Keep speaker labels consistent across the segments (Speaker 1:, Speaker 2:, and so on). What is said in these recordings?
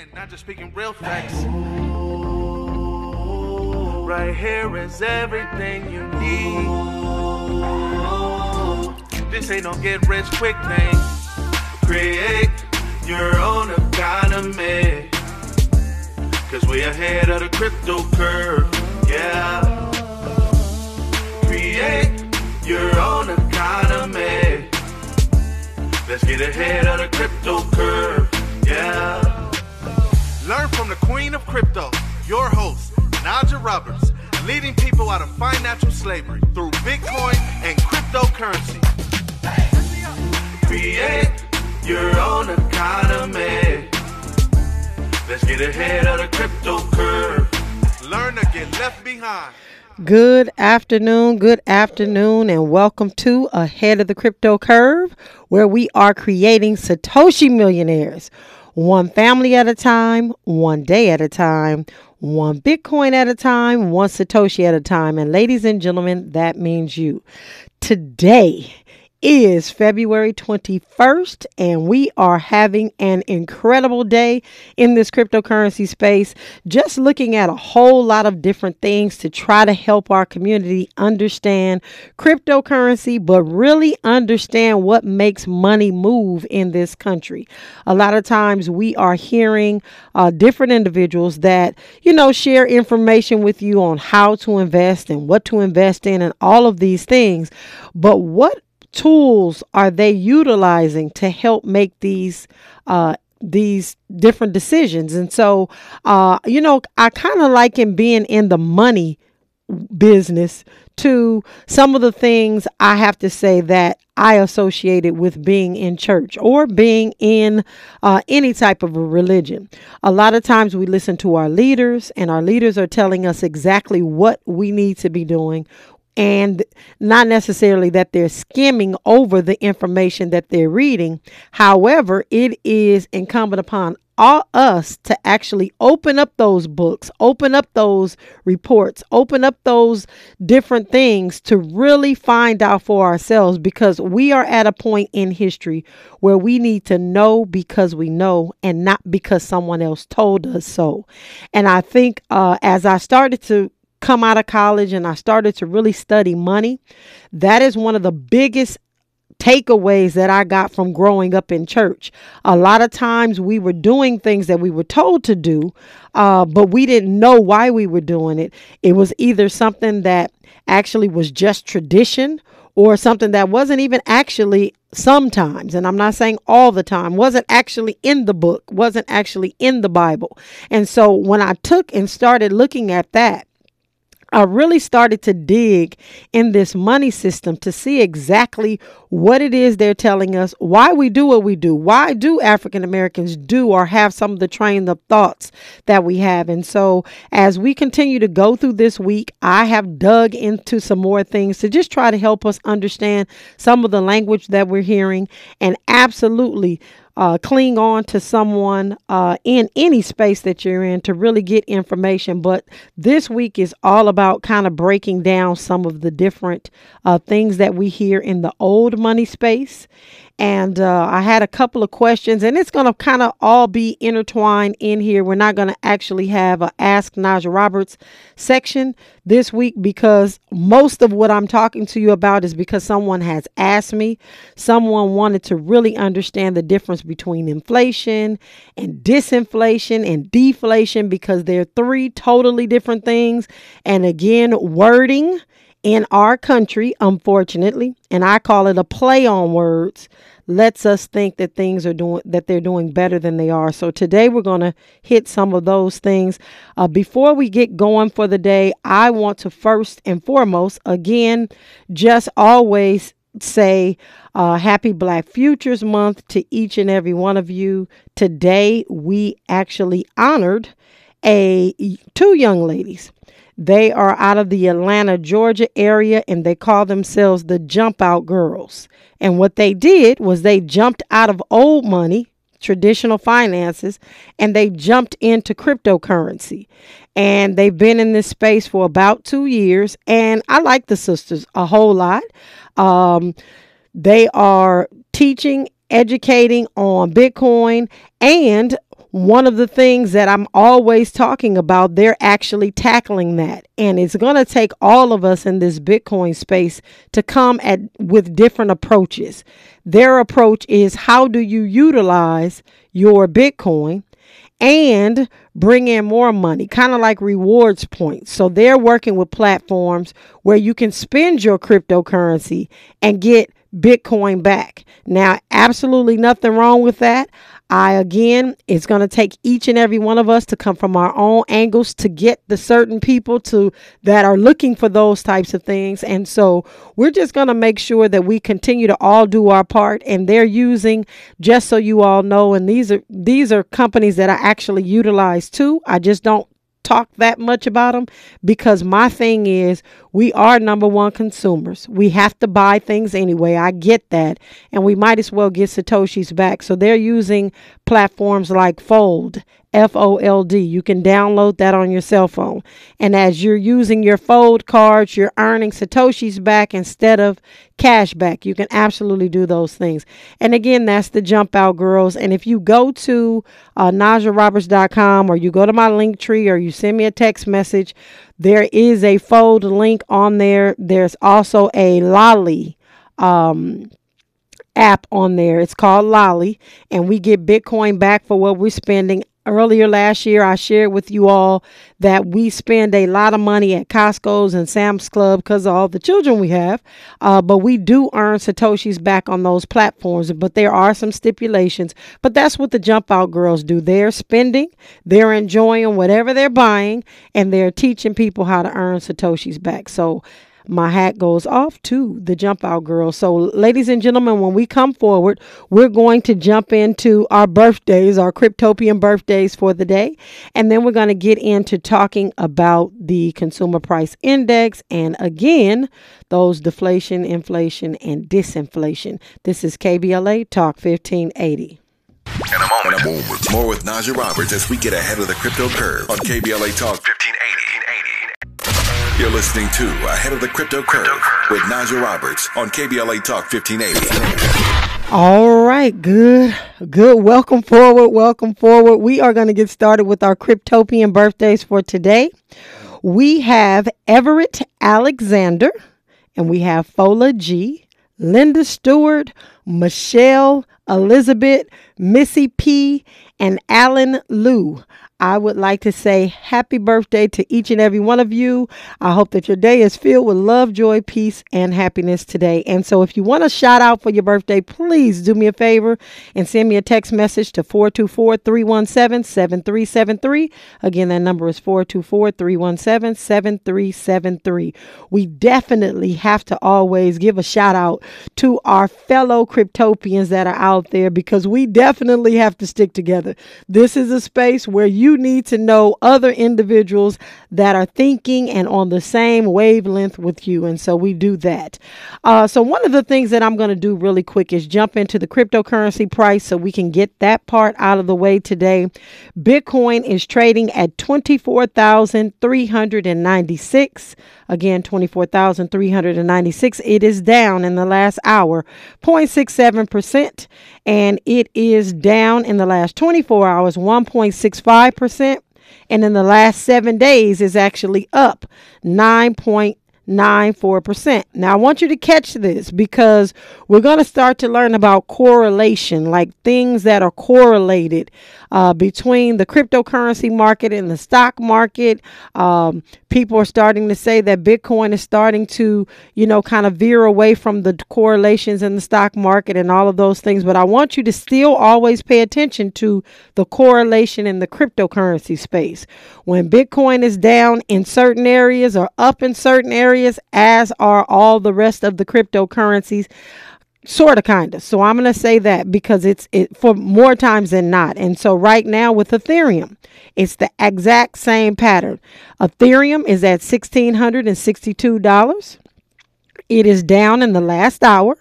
Speaker 1: Again, not just speaking real facts. Right here is everything you need. This ain't no get rich quick thing. Create your own economy. Cause we ahead of the crypto curve. Yeah. Create your own economy. Let's get ahead of the crypto curve. Yeah. Learn from the queen of crypto, your host, Najah Roberts, leading people out of financial slavery through Bitcoin and cryptocurrency. Create your own economy. Let's get ahead of the crypto curve. Learn to get left behind.
Speaker 2: Good afternoon, good afternoon, and welcome to Ahead of the Crypto Curve, where we are creating Satoshi millionaires, one family at a time, one day at a time, one Bitcoin at a time, one Satoshi at a time. And ladies and gentlemen, that means you. Today is February 21st, and we are having an incredible day in this cryptocurrency space. Just looking at a whole lot of different things to try to help our community understand cryptocurrency, but really understand what makes money move in this country. A lot of times we are hearing uh, different individuals that, you know, share information with you on how to invest and what to invest in and all of these things. But what tools are they utilizing to help make these uh, these different decisions? And so, uh, you know, I kind of liken being in the money business to some of the things I have to say that I associated with being in church or being in uh, any type of a religion. A lot of times we listen to our leaders, and our leaders are telling us exactly what we need to be doing, and not necessarily that they're skimming over the information that they're reading. However, it is incumbent upon all us to actually open up those books, open up those reports, open up those different things to really find out for ourselves because we are at a point in history where we need to know because we know and not because someone else told us so. And I think uh, as I started to come out of college and I started to really study money, that is one of the biggest takeaways that I got from growing up in church. A lot of times we were doing things that we were told to do, uh, but we didn't know why we were doing it. It was either something that actually was just tradition or something that wasn't even actually sometimes, and I'm not saying all the time, wasn't actually in the book, wasn't actually in the Bible. And so when I took and started looking at that, I really started to dig in this money system to see exactly what it is they're telling us, why we do what we do. Why do African Americans do or have some of the train of thoughts that we have? And so, as we continue to go through this week, I have dug into some more things to just try to help us understand some of the language that we're hearing and absolutely uh, cling on to someone uh, in any space that you're in to really get information. But this week is all about kind of breaking down some of the different uh, things that we hear in the old money space and uh, I had a couple of questions, and it's going to kind of all be intertwined in here. We're not going to actually have a Ask Najah Roberts section this week because most of what I'm talking to you about is because someone has asked me. Someone wanted to really understand the difference between inflation and disinflation and deflation because they're three totally different things. And again, wording in our country, unfortunately, and I call it a play on words, lets us think that things are doing that they're doing better than they are. So today we're going to hit some of those things. Uh, before we get going for the day, I want to first and foremost, again, just always say uh, happy Black Futures Month to each and every one of you. Today we actually honored a two young ladies they are out of the Atlanta, Georgia area, and they call themselves the Jump Out Girls. And what they did was they jumped out of old money, traditional finances, and they jumped into cryptocurrency. And they've been in this space for about two years. And I like the sisters a whole lot. Um, they are teaching, educating on Bitcoin, and one of the things that I'm always talking about, they're actually tackling that. And it's going to take all of us in this Bitcoin space to come at with different approaches. Their approach is how do you utilize your Bitcoin and bring in more money, kind of like rewards points. So they're working with platforms where you can spend your cryptocurrency and get Bitcoin back. Now, absolutely nothing wrong with that. I again, it's going to take each and every one of us to come from our own angles to get the certain people to that are looking for those types of things. And so we're just going to make sure that we continue to all do our part. And they're using, just so you all know, and these are these are companies that I actually utilize too. I just don't talk that much about them because my thing is we are number one consumers. We have to buy things anyway. I get that. And we might as well get Satoshi's back. So they're using platforms like Fold F O L D. You can download that on your cell phone. And as you're using your fold cards, you're earning Satoshis back instead of cash back. You can absolutely do those things. And again, that's the jump out girls. And if you go to uh, NajahRoberts.com or you go to my link tree or you send me a text message, there is a fold link on there. There's also a Lolli. um, app on there. It's called Lolli, and we get Bitcoin back for what we're spending earlier last year, I shared with you all that we spend a lot of money at Costco's and Sam's Club because of all the children we have. Uh, but we do earn Satoshis back on those platforms. But there are some stipulations. But that's what the Jump Out Girls do. They're spending, they're enjoying whatever they're buying, and they're teaching people how to earn Satoshis back. So my hat goes off to the jump out girls. So, ladies and gentlemen, when we come forward, we're going to jump into our birthdays, our Cryptopian birthdays for the day. And then we're going to get into talking about the consumer price index and again, those deflation, inflation, and disinflation. This is KBLA Talk 1580.
Speaker 3: In a moment, in a moment. more with Najah Roberts as we get ahead of the crypto curve on KBLA Talk 1580. You're listening to Ahead of the Crypto Curve with Najah Roberts on KBLA Talk 1580.
Speaker 2: All right, good, good. Welcome forward, welcome forward. We are going to get started with our Cryptopian birthdays for today. We have Everett Alexander, and we have Fola G, Linda Stewart, Michelle Elizabeth, Missy P, and Alan Liu. I would like to say happy birthday to each and every one of you. I hope that your day is filled with love, joy, peace, and happiness today. And so, if you want a shout out for your birthday, please do me a favor and send me a text message to 424 317 7373. Again, that number is 424 317 7373. We definitely have to always give a shout out to our fellow cryptopians that are out there because we definitely have to stick together. This is a space where you you need to know other individuals that are thinking and on the same wavelength with you. And so we do that. Uh, so, one of the things that I'm going to do really quick is jump into the cryptocurrency price so we can get that part out of the way today. Bitcoin is trading at 24,396. Again, 24,396. It is down in the last hour, 0.67%, and it is down in the last 24 hours, 1.65%. And in the last seven days is actually up 9.9 94%. Now, I want you to catch this because we're going to start to learn about correlation, like things that are correlated uh, between the cryptocurrency market and the stock market. Um, people are starting to say that Bitcoin is starting to, you know, kind of veer away from the correlations in the stock market and all of those things. But I want you to still always pay attention to the correlation in the cryptocurrency space. When Bitcoin is down in certain areas or up in certain areas, as are all the rest of the cryptocurrencies, sort of kind of so i'm going to say that because it's it for more times than not. And so right now with ethereum it's the exact same pattern. Ethereum is at $1662 it is down in the last hour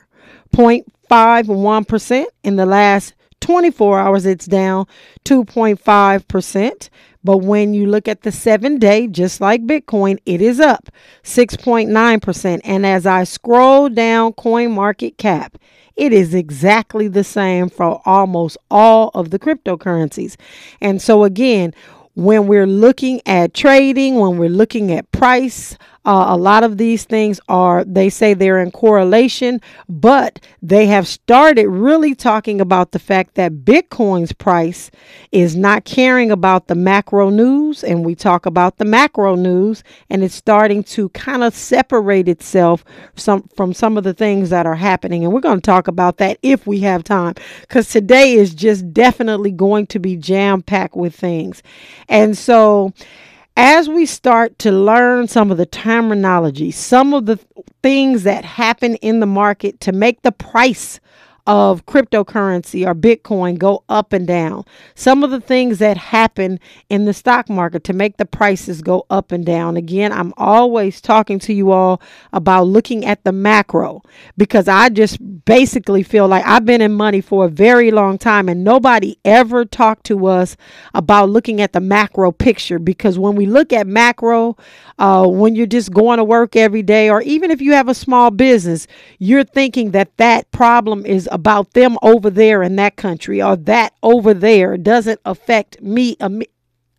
Speaker 2: 0.51% in the last 24 hours it's down 2.5% but when you look at the seven day, just like Bitcoin, it is up 6.9%. And as I scroll down Coin Market Cap, it is exactly the same for almost all of the cryptocurrencies. And so, again, when we're looking at trading, when we're looking at price, uh, a lot of these things are, they say they're in correlation, but they have started really talking about the fact that Bitcoin's price is not caring about the macro news. And we talk about the macro news, and it's starting to kind of separate itself some, from some of the things that are happening. And we're going to talk about that if we have time, because today is just definitely going to be jam packed with things. And so, as we start to learn some of the terminology, some of the things that happen in the market to make the price of cryptocurrency or Bitcoin go up and down. Some of the things that happen in the stock market to make the prices go up and down. Again, I'm always talking to you all about looking at the macro because I just basically feel like I've been in money for a very long time and nobody ever talked to us about looking at the macro picture because when we look at macro, uh, when you're just going to work every day, or even if you have a small business, you're thinking that that problem is about them over there in that country or that over there doesn't affect me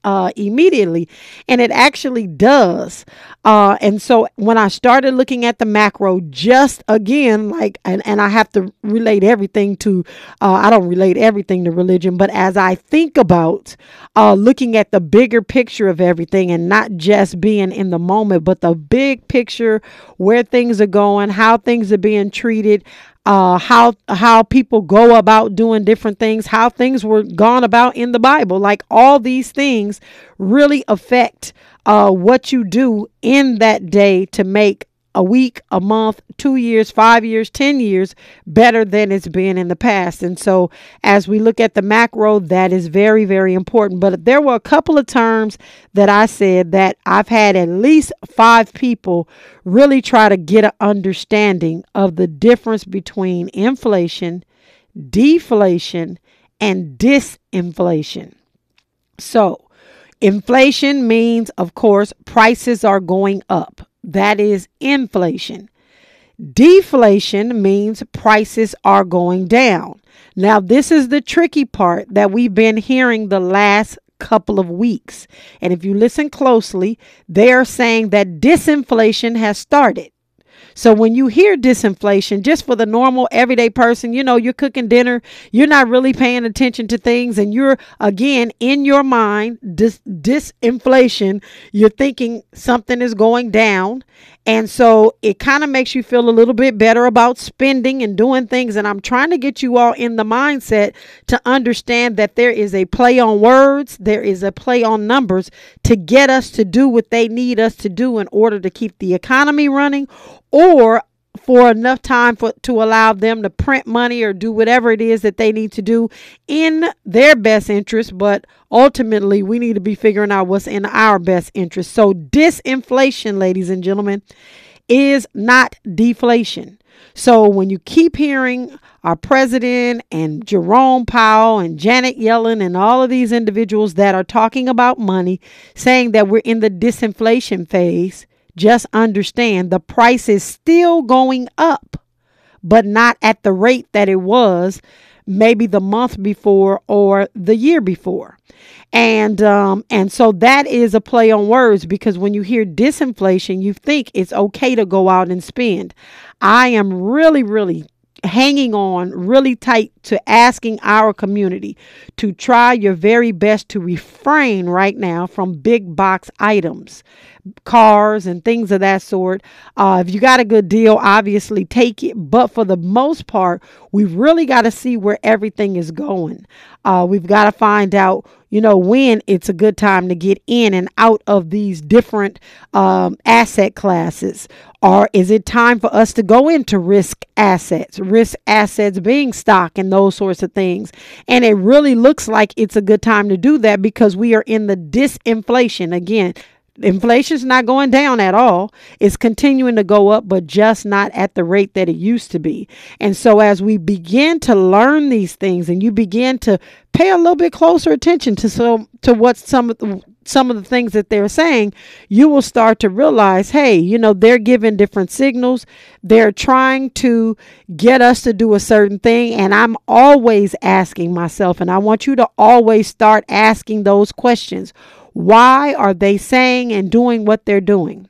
Speaker 2: uh, immediately. And it actually does. Uh, and so when I started looking at the macro, just again, like, and, and I have to relate everything to, uh, I don't relate everything to religion, but as I think about uh, looking at the bigger picture of everything and not just being in the moment, but the big picture, where things are going, how things are being treated, uh, how how people go about doing different things, how things were gone about in the Bible. Like all these things really affect uh, what you do in that day to make a week, a month, two years, five years, 10 years better than it's been in the past. And so, as we look at the macro, that is very, very important. But there were a couple of terms that I said that I've had at least five people really try to get an understanding of the difference between inflation, deflation, and disinflation. So, inflation means, of course, prices are going up that is inflation. Deflation means prices are going down. Now, this is the tricky part that we've been hearing the last couple of weeks. And if you listen closely, they are saying that disinflation has started. So when you hear disinflation, just for the normal everyday person, you know, you're cooking dinner, you're not really paying attention to things, and you're again in your mind, dis- disinflation, you're thinking something is going down. And so it kind of makes you feel a little bit better about spending and doing things. And I'm trying to get you all in the mindset to understand that there is a play on words, there is a play on numbers to get us to do what they need us to do in order to keep the economy running or for enough time for to allow them to print money or do whatever it is that they need to do in their best interest but ultimately we need to be figuring out what's in our best interest. So disinflation ladies and gentlemen is not deflation. So when you keep hearing our president and Jerome Powell and Janet Yellen and all of these individuals that are talking about money saying that we're in the disinflation phase just understand the price is still going up, but not at the rate that it was maybe the month before or the year before. And um, and so that is a play on words because when you hear disinflation, you think it's okay to go out and spend. I am really, really hanging on really tight to asking our community to try your very best to refrain right now from big box items, cars, and things of that sort. Uh, if you got a good deal, obviously take it. But for the most part, we've really got to see where everything is going. Uh, we've got to find out you know, when it's a good time to get in and out of these different um, asset classes? Or is it time for us to go into risk assets, risk assets being stock and those sorts of things? And it really looks like it's a good time to do that because we are in the disinflation again. Inflation's not going down at all. It's continuing to go up, but just not at the rate that it used to be. And so, as we begin to learn these things and you begin to pay a little bit closer attention to some to what some of the some of the things that they're saying, you will start to realize, hey, you know, they're giving different signals. They're trying to get us to do a certain thing. And I'm always asking myself, and I want you to always start asking those questions. Why are they saying and doing what they're doing?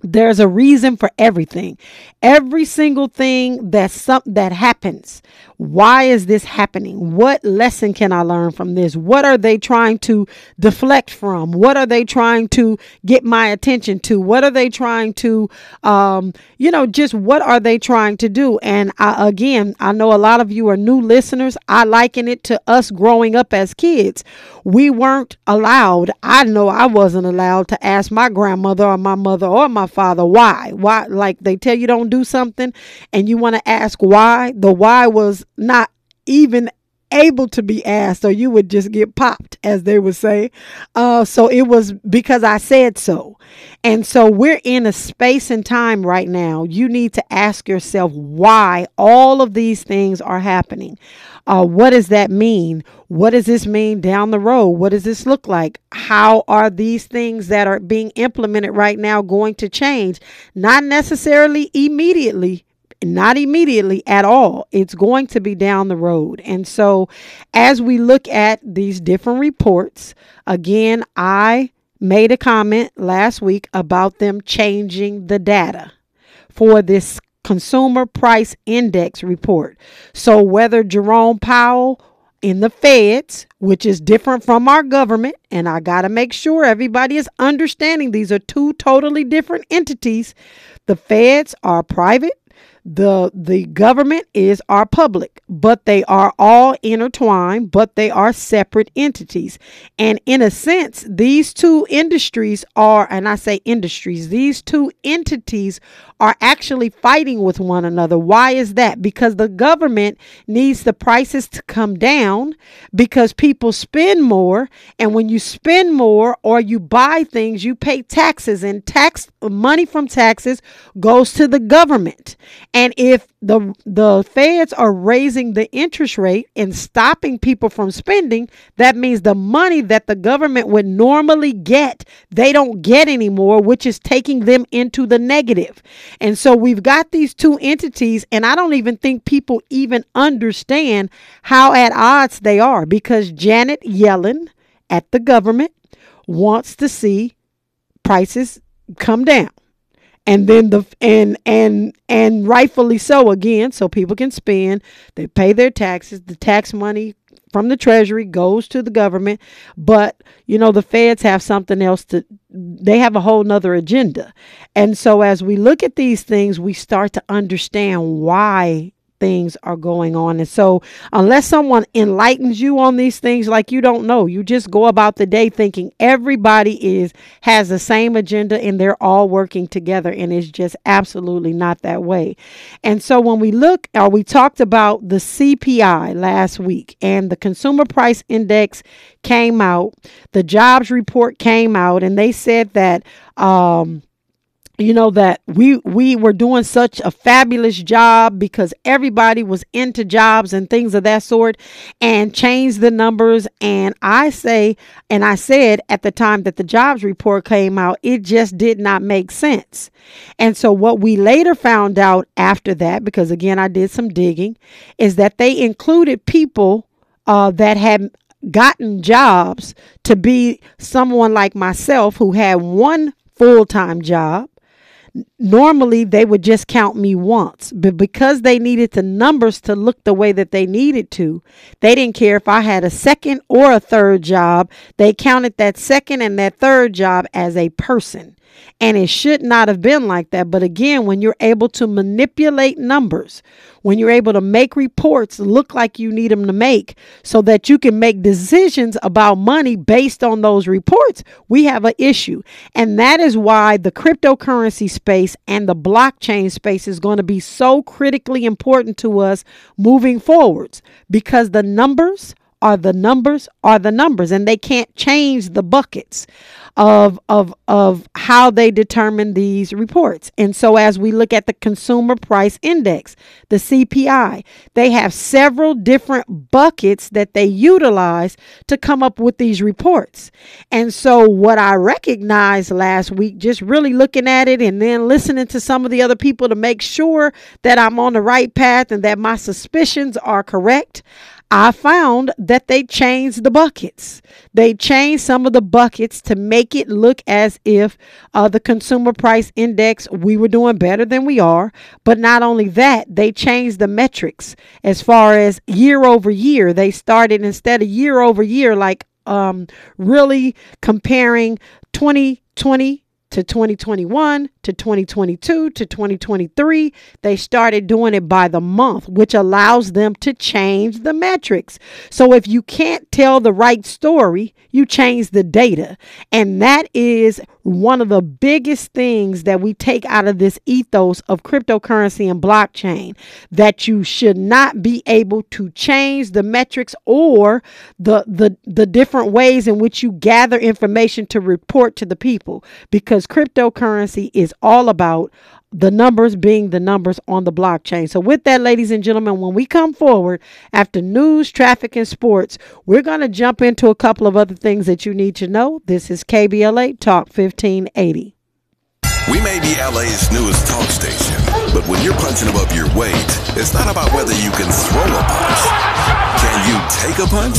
Speaker 2: There's a reason for everything. Every single thing that some that happens. Why is this happening? What lesson can I learn from this? What are they trying to deflect from? What are they trying to get my attention to? What are they trying to, um, you know, just what are they trying to do? And I, again, I know a lot of you are new listeners. I liken it to us growing up as kids. We weren't allowed. I know I wasn't allowed to ask my grandmother or my mother or my father why. Why? Like they tell you don't do something, and you want to ask why. The why was not even able to be asked or you would just get popped as they would say. Uh, so it was because i said so. And so we're in a space and time right now. You need to ask yourself why all of these things are happening. Uh, what does that mean? What does this mean down the road? What does this look like? How are these things that are being implemented right now going to change? Not necessarily immediately not immediately at all. It's going to be down the road. And so, as we look at these different reports, again, I made a comment last week about them changing the data for this consumer price index report. So, whether Jerome Powell in the feds, which is different from our government, and I got to make sure everybody is understanding these are two totally different entities. The feds are private the the government is our public but they are all intertwined but they are separate entities. And in a sense these two industries are and i say industries these two entities are actually fighting with one another. Why is that? Because the government needs the prices to come down because people spend more. And when you spend more or you buy things you pay taxes and tax money from taxes goes to the government and if the the feds are raising the interest rate and stopping people from spending, that means the money that the government would normally get, they don't get anymore, which is taking them into the negative. And so we've got these two entities, and I don't even think people even understand how at odds they are because Janet Yellen at the government wants to see prices come down. And then the and and and rightfully so again so people can spend they pay their taxes the tax money from the treasury goes to the government but you know the feds have something else to they have a whole nother agenda. And so as we look at these things we start to understand why things are going on. And so, unless someone enlightens you on these things, like you don't know, you just go about the day thinking everybody is has the same agenda and they're all working together, and it's just absolutely not that way. And so, when we look, or we talked about the CPI last week, and the Consumer Price Index came out, the jobs report came out, and they said that. Um, you know that we we were doing such a fabulous job because everybody was into jobs and things of that sort and changed the numbers and I say and I said at the time that the jobs report came out it just did not make sense. And so what we later found out after that because again I did some digging is that they included people uh, that had gotten jobs to be someone like myself who had one full-time job normally they would just count me once but because they needed the numbers to look the way that they needed to they didn't care if i had a second or a third job they counted that second and that third job as a person and it should not have been like that. But again, when you're able to manipulate numbers, when you're able to make reports look like you need them to make so that you can make decisions about money based on those reports, we have an issue. And that is why the cryptocurrency space and the blockchain space is going to be so critically important to us moving forwards because the numbers are the numbers are the numbers and they can't change the buckets of of of how they determine these reports. And so as we look at the consumer price index, the CPI, they have several different buckets that they utilize to come up with these reports. And so what I recognized last week just really looking at it and then listening to some of the other people to make sure that I'm on the right path and that my suspicions are correct. I found that they changed the buckets. They changed some of the buckets to make it look as if uh, the consumer price index, we were doing better than we are. But not only that, they changed the metrics as far as year over year. They started instead of year over year, like um, really comparing 2020 to 2021 to 2022 to 2023. They started doing it by the month, which allows them to change the metrics. So if you can't tell the right story, you change the data. And that is one of the biggest things that we take out of this ethos of cryptocurrency and blockchain that you should not be able to change the metrics or the the the different ways in which you gather information to report to the people because cryptocurrency is all about the numbers being the numbers on the blockchain. So, with that, ladies and gentlemen, when we come forward after news, traffic, and sports, we're going to jump into a couple of other things that you need to know. This is KBLA Talk 1580.
Speaker 3: We may be LA's newest talk station, but when you're punching above your weight, it's not about whether you can throw a punch. Can you take a punch?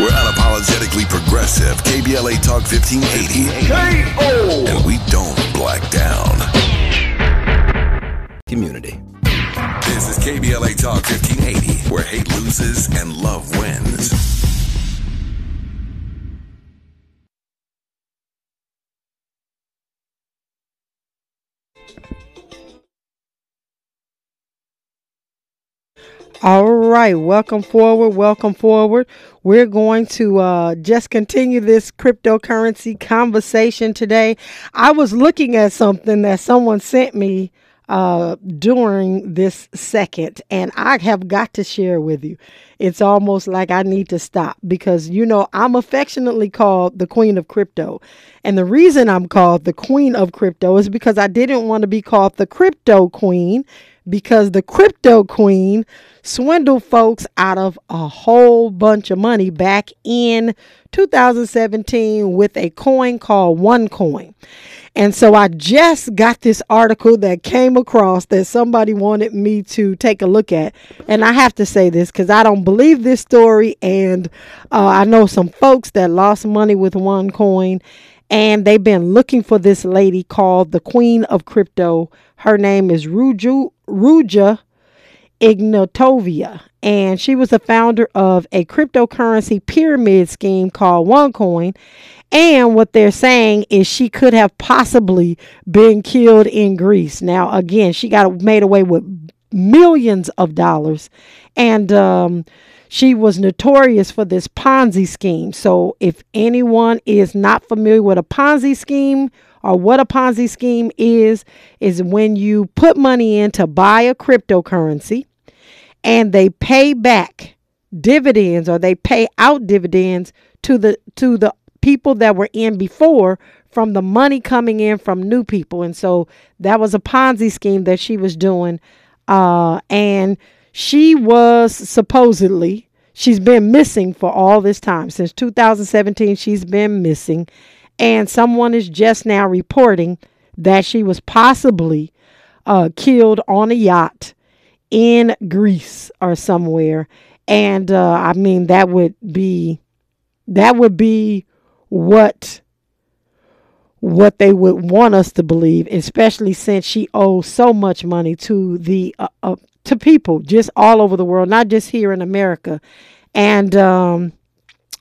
Speaker 3: We're unapologetically progressive. KBLA Talk 1580. And we don't black down
Speaker 4: community.
Speaker 3: This is KBLA Talk 1580, where hate loses and love wins.
Speaker 2: All right, welcome forward, welcome forward. We're going to uh, just continue this cryptocurrency conversation today. I was looking at something that someone sent me uh, during this second, and I have got to share with you. It's almost like I need to stop because, you know, I'm affectionately called the Queen of Crypto. And the reason I'm called the Queen of Crypto is because I didn't want to be called the Crypto Queen because the Crypto Queen swindled folks out of a whole bunch of money back in 2017 with a coin called OneCoin. And so I just got this article that came across that somebody wanted me to take a look at. And I have to say this because I don't believe this story. And uh, I know some folks that lost money with OneCoin. And they've been looking for this lady called the Queen of Crypto. Her name is Ruju, Ruja Ignatova. And she was the founder of a cryptocurrency pyramid scheme called OneCoin and what they're saying is she could have possibly been killed in Greece. Now, again, she got made away with millions of dollars. And um, she was notorious for this Ponzi scheme. So, if anyone is not familiar with a Ponzi scheme or what a Ponzi scheme is, is when you put money in to buy a cryptocurrency and they pay back dividends or they pay out dividends to the to the people that were in before from the money coming in from new people. And so that was a Ponzi scheme that she was doing. Uh, and she was supposedly, she's been missing for all this time. Since 2017, she's been missing. And someone is just now reporting that she was possibly uh, killed on a yacht in Greece or somewhere. And uh, I mean, that would be that would be what what they would want us to believe, especially since she owes so much money to the uh, uh, to people just all over the world, not just here in America, and um,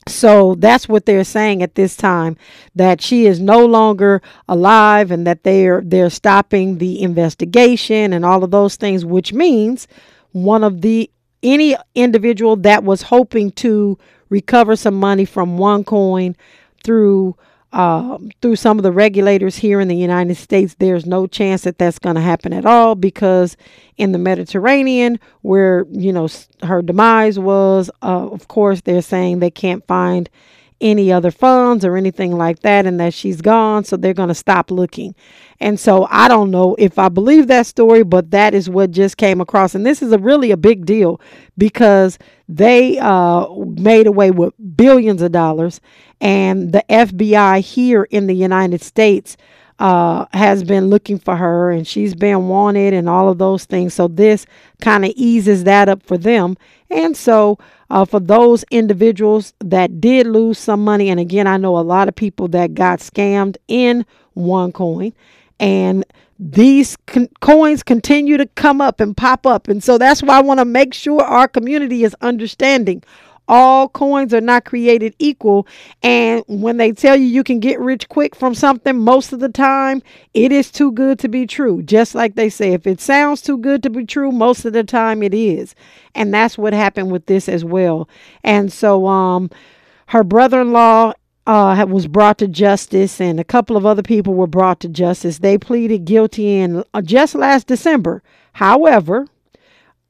Speaker 2: so that's what they're saying at this time that she is no longer alive and that they're they're stopping the investigation and all of those things, which means one of the any individual that was hoping to recover some money from OneCoin through um, through some of the regulators here in the United States, there's no chance that that's going to happen at all because in the Mediterranean, where you know her demise was, uh, of course, they're saying they can't find any other funds or anything like that and that she's gone so they're going to stop looking. And so i don't know if i believe that story but that is what just came across. And this is a really a big deal because they uh, made away with billions of dollars and the fbi here in the united states uh, has been looking for her and she's been wanted and all of those things. So this kind of eases that up for them. And so uh, for those individuals that did lose some money, and again, I know a lot of people that got scammed in OneCoin, and these con- coins continue to come up and pop up. And so that's why I want to make sure our community is understanding all coins are not created equal. And when they tell you you can get rich quick from something, most of the time it is too good to be true. Just like they say, if it sounds too good to be true, most of the time it is. And that's what happened with this as well. And so, um, her brother in law uh, was brought to justice, and a couple of other people were brought to justice. They pleaded guilty in uh, just last December. However,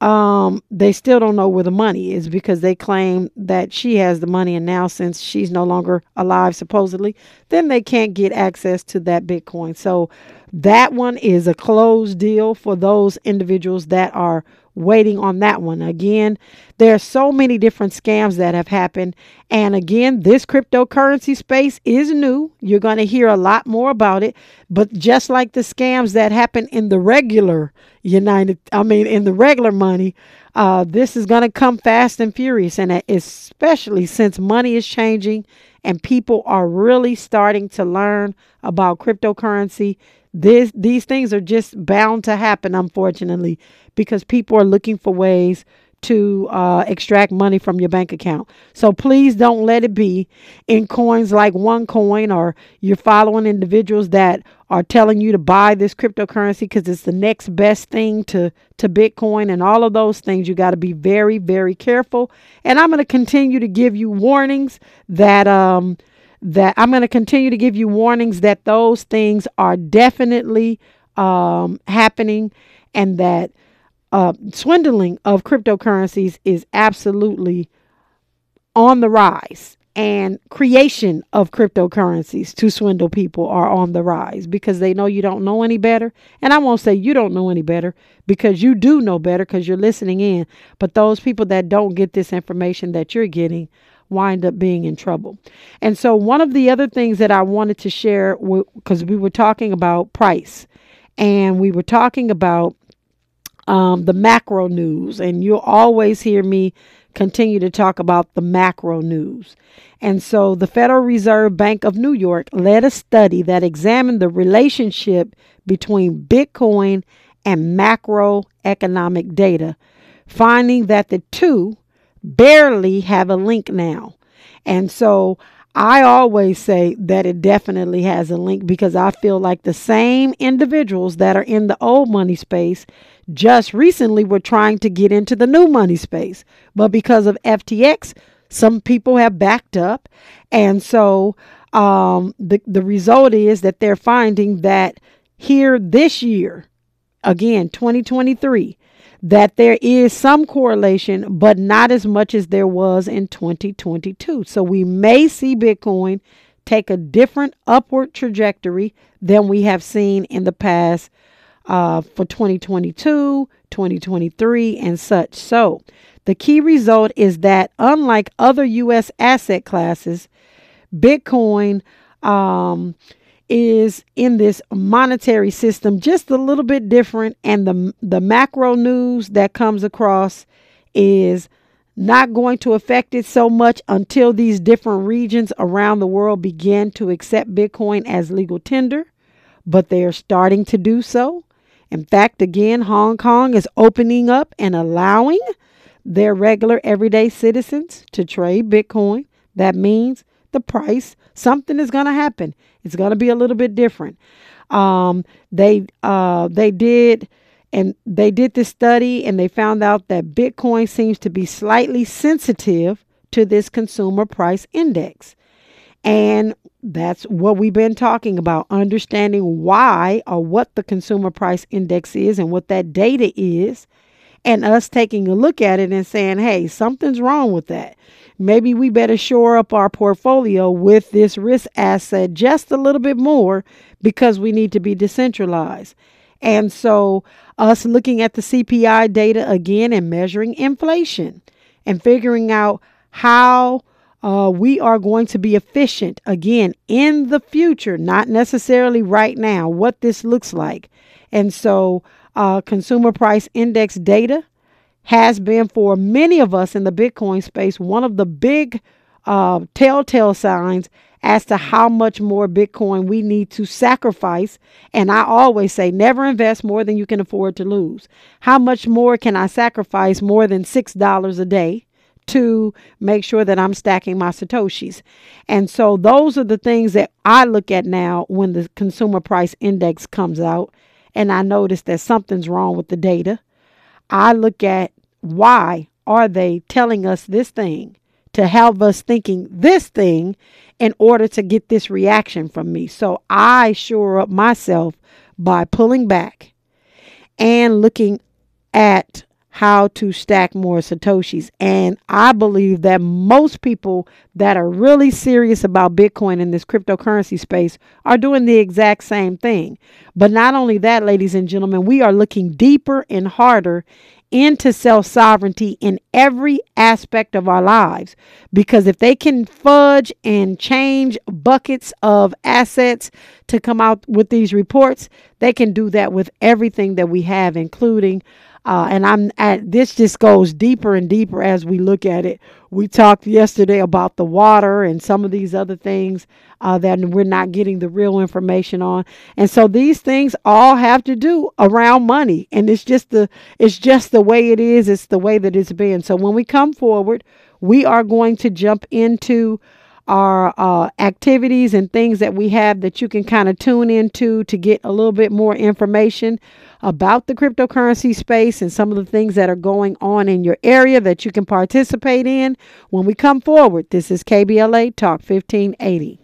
Speaker 2: um, they still don't know where the money is because they claim that she has the money, and now since she's no longer alive, supposedly, then they can't get access to that Bitcoin. So that one is a closed deal for those individuals that are waiting on that one. Again, there are so many different scams that have happened. And again, this cryptocurrency space is new. You're going to hear a lot more about it. But just like the scams that happen in the regular United, I mean, in the regular money, uh, this is going to come fast and furious. And especially since money is changing and people are really starting to learn about cryptocurrency, this, these things are just bound to happen, unfortunately, because people are looking for ways to uh, extract money from your bank account. So please don't let it be in coins like OneCoin or you're following individuals that are telling you to buy this cryptocurrency because it's the next best thing to, to Bitcoin and all of those things. You got to be very, very careful. And I'm going to continue to give you warnings that um, that I'm going to continue to give you warnings that those things are definitely um, happening and that uh, swindling of cryptocurrencies is absolutely on the rise and creation of cryptocurrencies to swindle people are on the rise because they know you don't know any better. And I won't say you don't know any better because you do know better because you're listening in. But those people that don't get this information that you're getting wind up being in trouble. And so, one of the other things that I wanted to share, because we were talking about price and we were talking about um, the macro news, and you'll always hear me continue to talk about the macro news. And so, the Federal Reserve Bank of New York led a study that examined the relationship between Bitcoin and macroeconomic data, finding that the two barely have a link now. And so I always say that it definitely has a link because I feel like the same individuals that are in the old money space just recently were trying to get into the new money space. But because of FTX, some people have backed up. And so um, the, the result is that they're finding that here this year, again, 2023, that there is some correlation, but not as much as there was in 2022. So we may see Bitcoin take a different upward trajectory than we have seen in the past uh, for 2022, 2023, and such. So the key result is that unlike other U.S. asset classes, Bitcoin um, is in this monetary system just a little bit different and the the macro news that comes across is not going to affect it so much until these different regions around the world begin to accept Bitcoin as legal tender, but they are starting to do so. In fact, again, Hong Kong is opening up and allowing their regular everyday citizens to trade Bitcoin. That means the price, something is going to happen. It's going to be a little bit different. Um, they uh, they did and they did this study and they found out that Bitcoin seems to be slightly sensitive to this consumer price index. And that's what we've been talking about understanding why or what the consumer price index is and what that data is and us taking a look at it and saying hey something's wrong with that maybe we better shore up our portfolio with this risk asset just a little bit more because we need to be decentralized and so us looking at the cpi data again and measuring inflation and figuring out how uh, we are going to be efficient again in the future, not necessarily right now, what this looks like. And so, uh, consumer price index data has been for many of us in the Bitcoin space one of the big uh, telltale signs as to how much more Bitcoin we need to sacrifice. And I always say, never invest more than you can afford to lose. How much more can I sacrifice more than $6 a day? to make sure that I'm stacking my Satoshis. And so those are the things that I look at now when the consumer price index comes out and I notice that something's wrong with the data. I look at why are they telling us this thing to have us thinking this thing in order to get this reaction from me. So I shore up myself by pulling back and looking at how to stack more Satoshis. And I believe that most people that are really serious about Bitcoin in this cryptocurrency space are doing the exact same thing. But not only that, ladies and gentlemen, we are looking deeper and harder into self sovereignty in every aspect of our lives. Because if they can fudge and change buckets of assets to come out with these reports, they can do that with everything that we have, including uh, and I'm at this just goes deeper and deeper as we look at it. We talked yesterday about the water and some of these other things uh, that we're not getting the real information on, and so these things all have to do around money, and it's just the it's just the way it is. It's the way that it's been. So when we come forward, we are going to jump into our uh, activities and things that we have that you can kind of tune into to get a little bit more information about the cryptocurrency space and some of the things that are going on in your area that you can participate in when we come forward. This is KBLA Talk 1580.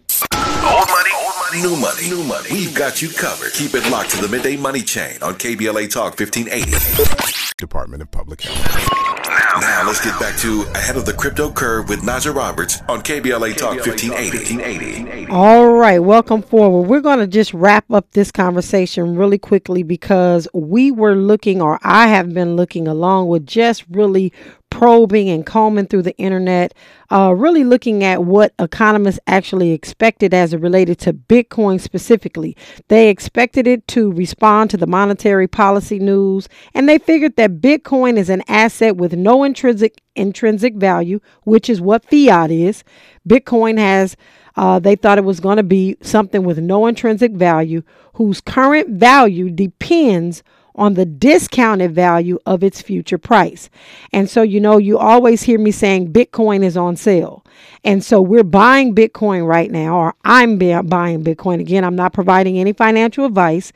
Speaker 3: Old money, old money, new money, new money. We've got you covered. Keep it locked to the midday money chain on KBLA Talk 1580.
Speaker 4: Department of Public Health.
Speaker 3: Now let's get back to Ahead of the Crypto Curve with Najah Roberts on KBLA Talk 1580.
Speaker 2: All right, welcome forward. We're going to just wrap up this conversation really quickly because we were looking, or I have been looking along with just really probing and combing through the internet, uh, really looking at what economists actually expected as it related to Bitcoin specifically. They expected it to respond to the monetary policy news, and they figured that Bitcoin is an asset with no intrinsic intrinsic value, which is what fiat is. Bitcoin has. Uh, they thought it was going to be something with no intrinsic value, whose current value depends on the discounted value of its future price. And so, you know, you always hear me saying Bitcoin is on sale. And so we're buying Bitcoin right now, or I'm buying Bitcoin. Again, I'm not providing any financial advice.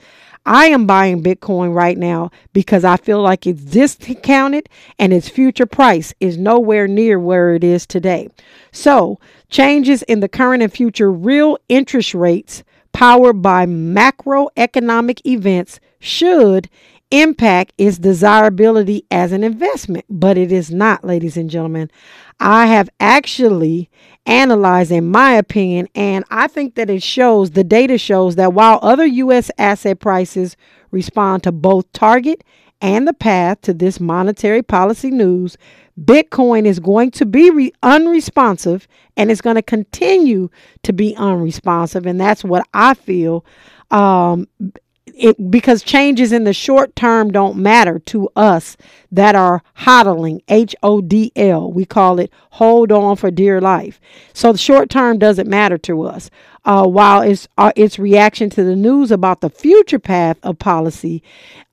Speaker 2: I am buying Bitcoin right now because I feel like it's discounted and its future price is nowhere near where it is today. So, changes in the current and future real interest rates powered by macroeconomic events should impact its desirability as an investment, but it is not, ladies and gentlemen. I have actually analyzed, in my opinion, and I think that it shows, the data shows that while other U.S. asset prices respond to both target and the path to this monetary policy news, Bitcoin is going to be re- unresponsive and it's going to continue to be unresponsive. And that's what I feel um, it, because changes in the short term don't matter to us that are hodling, H O D L. We call it hold on for dear life. So the short term doesn't matter to us. Uh, while its uh, its reaction to the news about the future path of policy,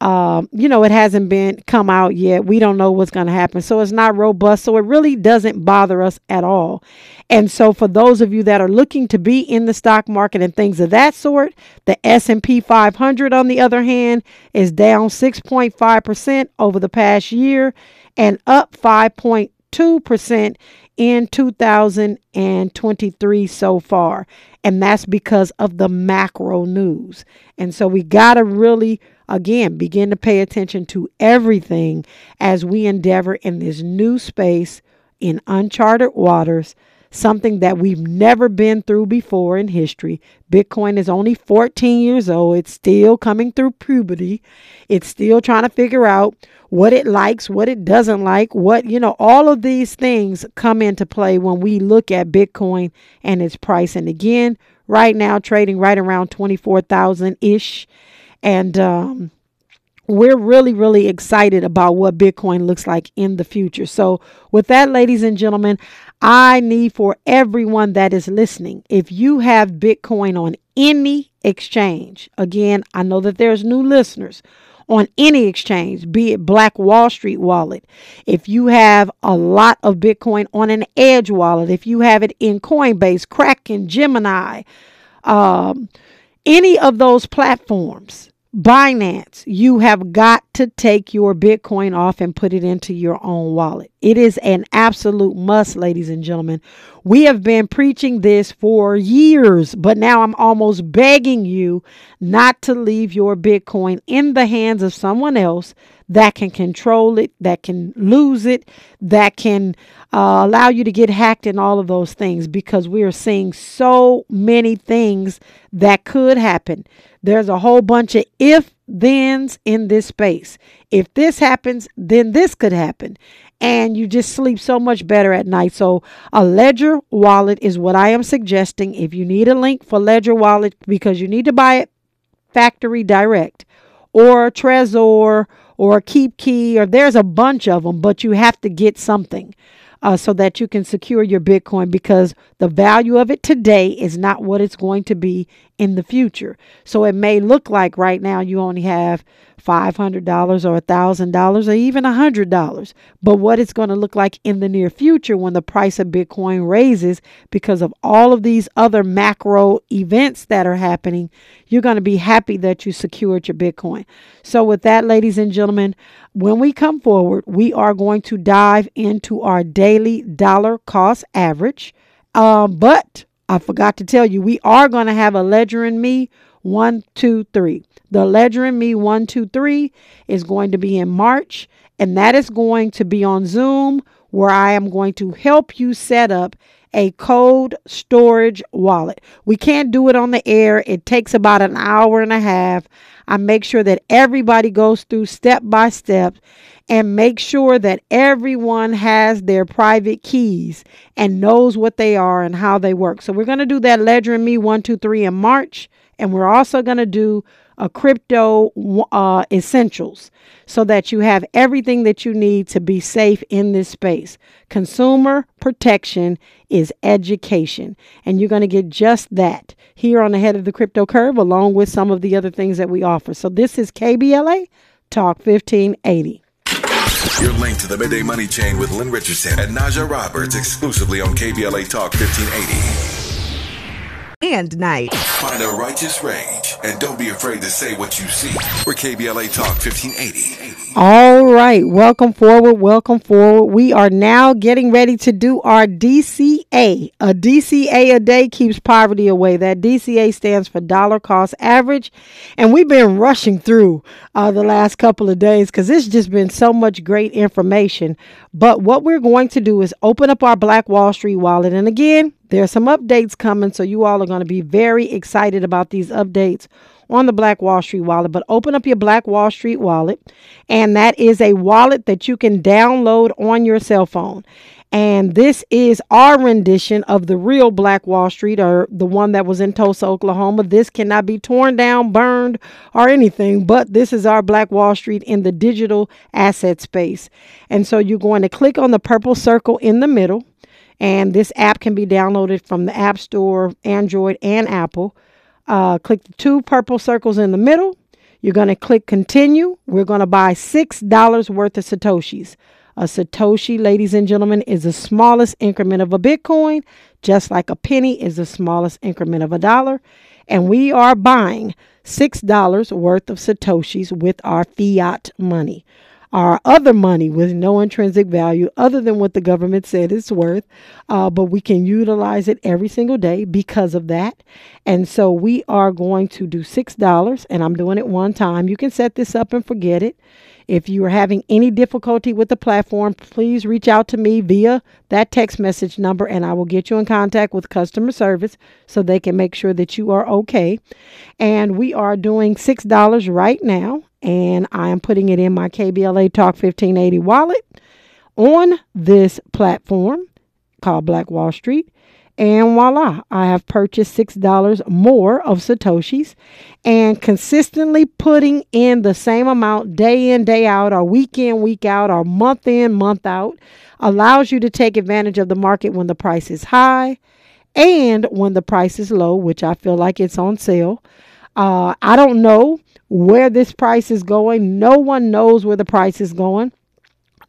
Speaker 2: um, you know, it hasn't been come out yet. We don't know what's going to happen, so it's not robust. So it really doesn't bother us at all. And so, for those of you that are looking to be in the stock market and things of that sort, the S and P 500, on the other hand, is down 6.5 percent over the past year and up 5.2 percent in 2023 so far. And that's because of the macro news. And so we got to really, again, begin to pay attention to everything as we endeavor in this new space in uncharted waters something that we've never been through before in history. Bitcoin is only 14 years old. It's still coming through puberty. It's still trying to figure out what it likes, what it doesn't like, what, you know, all of these things come into play when we look at Bitcoin and its price. And again, right now trading right around 24,000 ish. And, um, we're really, really excited about what Bitcoin looks like in the future. So, with that, ladies and gentlemen, I need for everyone that is listening, if you have Bitcoin on any exchange, again, I know that there's new listeners on any exchange, be it Black Wall Street wallet, if you have a lot of Bitcoin on an Edge wallet, if you have it in Coinbase, Kraken, Gemini, um, any of those platforms, Binance, you have got to take your Bitcoin off and put it into your own wallet. It is an absolute must, ladies and gentlemen. We have been preaching this for years, but now I'm almost begging you not to leave your Bitcoin in the hands of someone else that can control it, that can lose it, that can uh, allow you to get hacked and all of those things because we are seeing so many things that could happen. There's a whole bunch of if thens in this space. If this happens, then this could happen. And you just sleep so much better at night. So, a Ledger wallet is what I am suggesting. If you need a link for Ledger wallet, because you need to buy it factory direct or Trezor or KeepKey, or there's a bunch of them, but you have to get something uh, so that you can secure your Bitcoin because the value of it today is not what it's going to be in the future. So it may look like right now you only have $500 or $1,000 or even $100. But what it's going to look like in the near future when the price of Bitcoin raises because of all of these other macro events that are happening, you're going to be happy that you secured your Bitcoin. So, with that, ladies and gentlemen, when we come forward, we are going to dive into our daily dollar cost average. Um, but I forgot to tell you, we are going to have a ledger in me one, two, three. The Ledger and Me 123 is going to be in March, and that is going to be on Zoom, where I am going to help you set up a cold storage wallet. We can't do it on the air, it takes about an hour and a half. I make sure that everybody goes through step by step and make sure that everyone has their private keys and knows what they are and how they work. So we're going to do that Ledger and Me 123 in March. And we're also going to do a crypto uh, essentials so that you have everything that you need to be safe in this space. Consumer protection is education, and you're going to get just that here on the head of the crypto curve, along with some of the other things that we offer. So, this is KBLA Talk 1580.
Speaker 3: You're linked to the Midday Money Chain with Lynn Richardson and Najah Roberts exclusively on KBLA Talk 1580
Speaker 5: and night.
Speaker 3: Find a righteous rage and don't be afraid to say what you see. We're KBLA Talk 1580.
Speaker 2: All right, welcome forward, welcome forward. We are now getting ready to do our DCA. A DCA a day keeps poverty away. That DCA stands for dollar cost average. And we've been rushing through uh, the last couple of days because it's just been so much great information. But what we're going to do is open up our Black Wall Street wallet. And again, there's some updates coming, so you all are going to be very excited about these updates on the Black Wall Street wallet. But open up your Black Wall Street wallet, and that is a wallet that you can download on your cell phone. And this is our rendition of the real Black Wall Street, or the one that was in Tulsa, Oklahoma. This cannot be torn down, burned, or anything, but this is our Black Wall Street in the digital asset space. And so you're going to click on the purple circle in the middle and this app can be downloaded from the App Store, Android, and Apple. Uh, click the two purple circles in the middle. You're going to click continue. We're going to buy $6 worth of Satoshis. A Satoshi, ladies and gentlemen, is the smallest increment of a Bitcoin, just like a penny is the smallest increment of a dollar. And we are buying $6 worth of Satoshis with our fiat money. Our other money with no intrinsic value other than what the government said it's worth. Uh, but we can utilize it every single day because of that. And so we are going to do $6, and I'm doing it one time. You can set this up and forget it. If you are having any difficulty with the platform, please reach out to me via that text message number and I will get you in contact with customer service so they can make sure that you are okay. And we are doing $6 right now, and I am putting it in my KBLA Talk 1580 wallet on this platform called Black Wall Street. And voila, I have purchased $6 more of Satoshis and consistently putting in the same amount day in, day out, or week in, week out, or month in, month out allows you to take advantage of the market when the price is high and when the price is low, which I feel like it's on sale. Uh, I don't know where this price is going. No one knows where the price is going.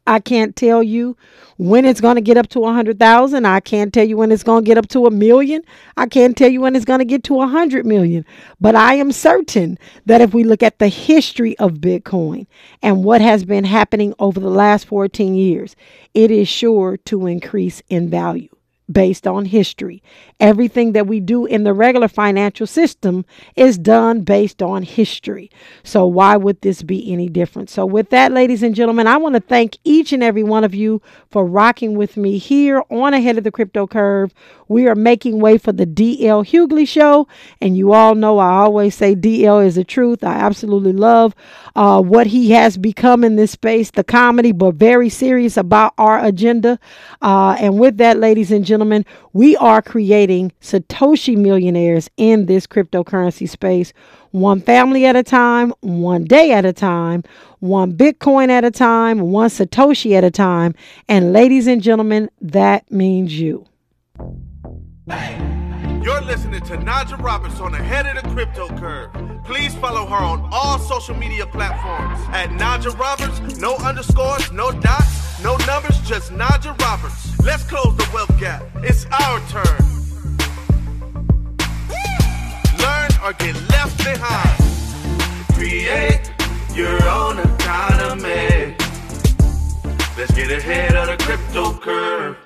Speaker 2: I can't tell you when it's going to get up to a hundred thousand. I can't tell you when it's going to get up to a million. I can't tell you when it's going to get to a hundred million. But I am certain that if we look at the history of Bitcoin and what has been happening over the last 14 years, it is sure to increase in value based on history. Everything that we do in the regular financial system is done based on history. So, why would this be any different? So, with that, ladies and gentlemen, I want to thank each and every one of you for rocking with me here on Ahead of the Crypto Curve. We are making way for the DL Hughley Show. And you all know I always say DL is the truth. I absolutely love uh, what he has become in this space, the comedy, but very serious about our agenda. Uh, and with that, ladies and gentlemen, we are creating Satoshi millionaires in this cryptocurrency space, one family at a time, one day at a time, one Bitcoin at a time, one Satoshi at a time. And ladies and gentlemen, that means you.
Speaker 1: You're listening to Najah Roberts on the head of the crypto curve. Please follow her on all social media platforms at Najah Roberts. No underscores, no dots, no numbers, just Najah Roberts. Let's close the wealth gap. It's our turn. Learn or get left behind. Create your own economy. Let's get ahead of the crypto curve.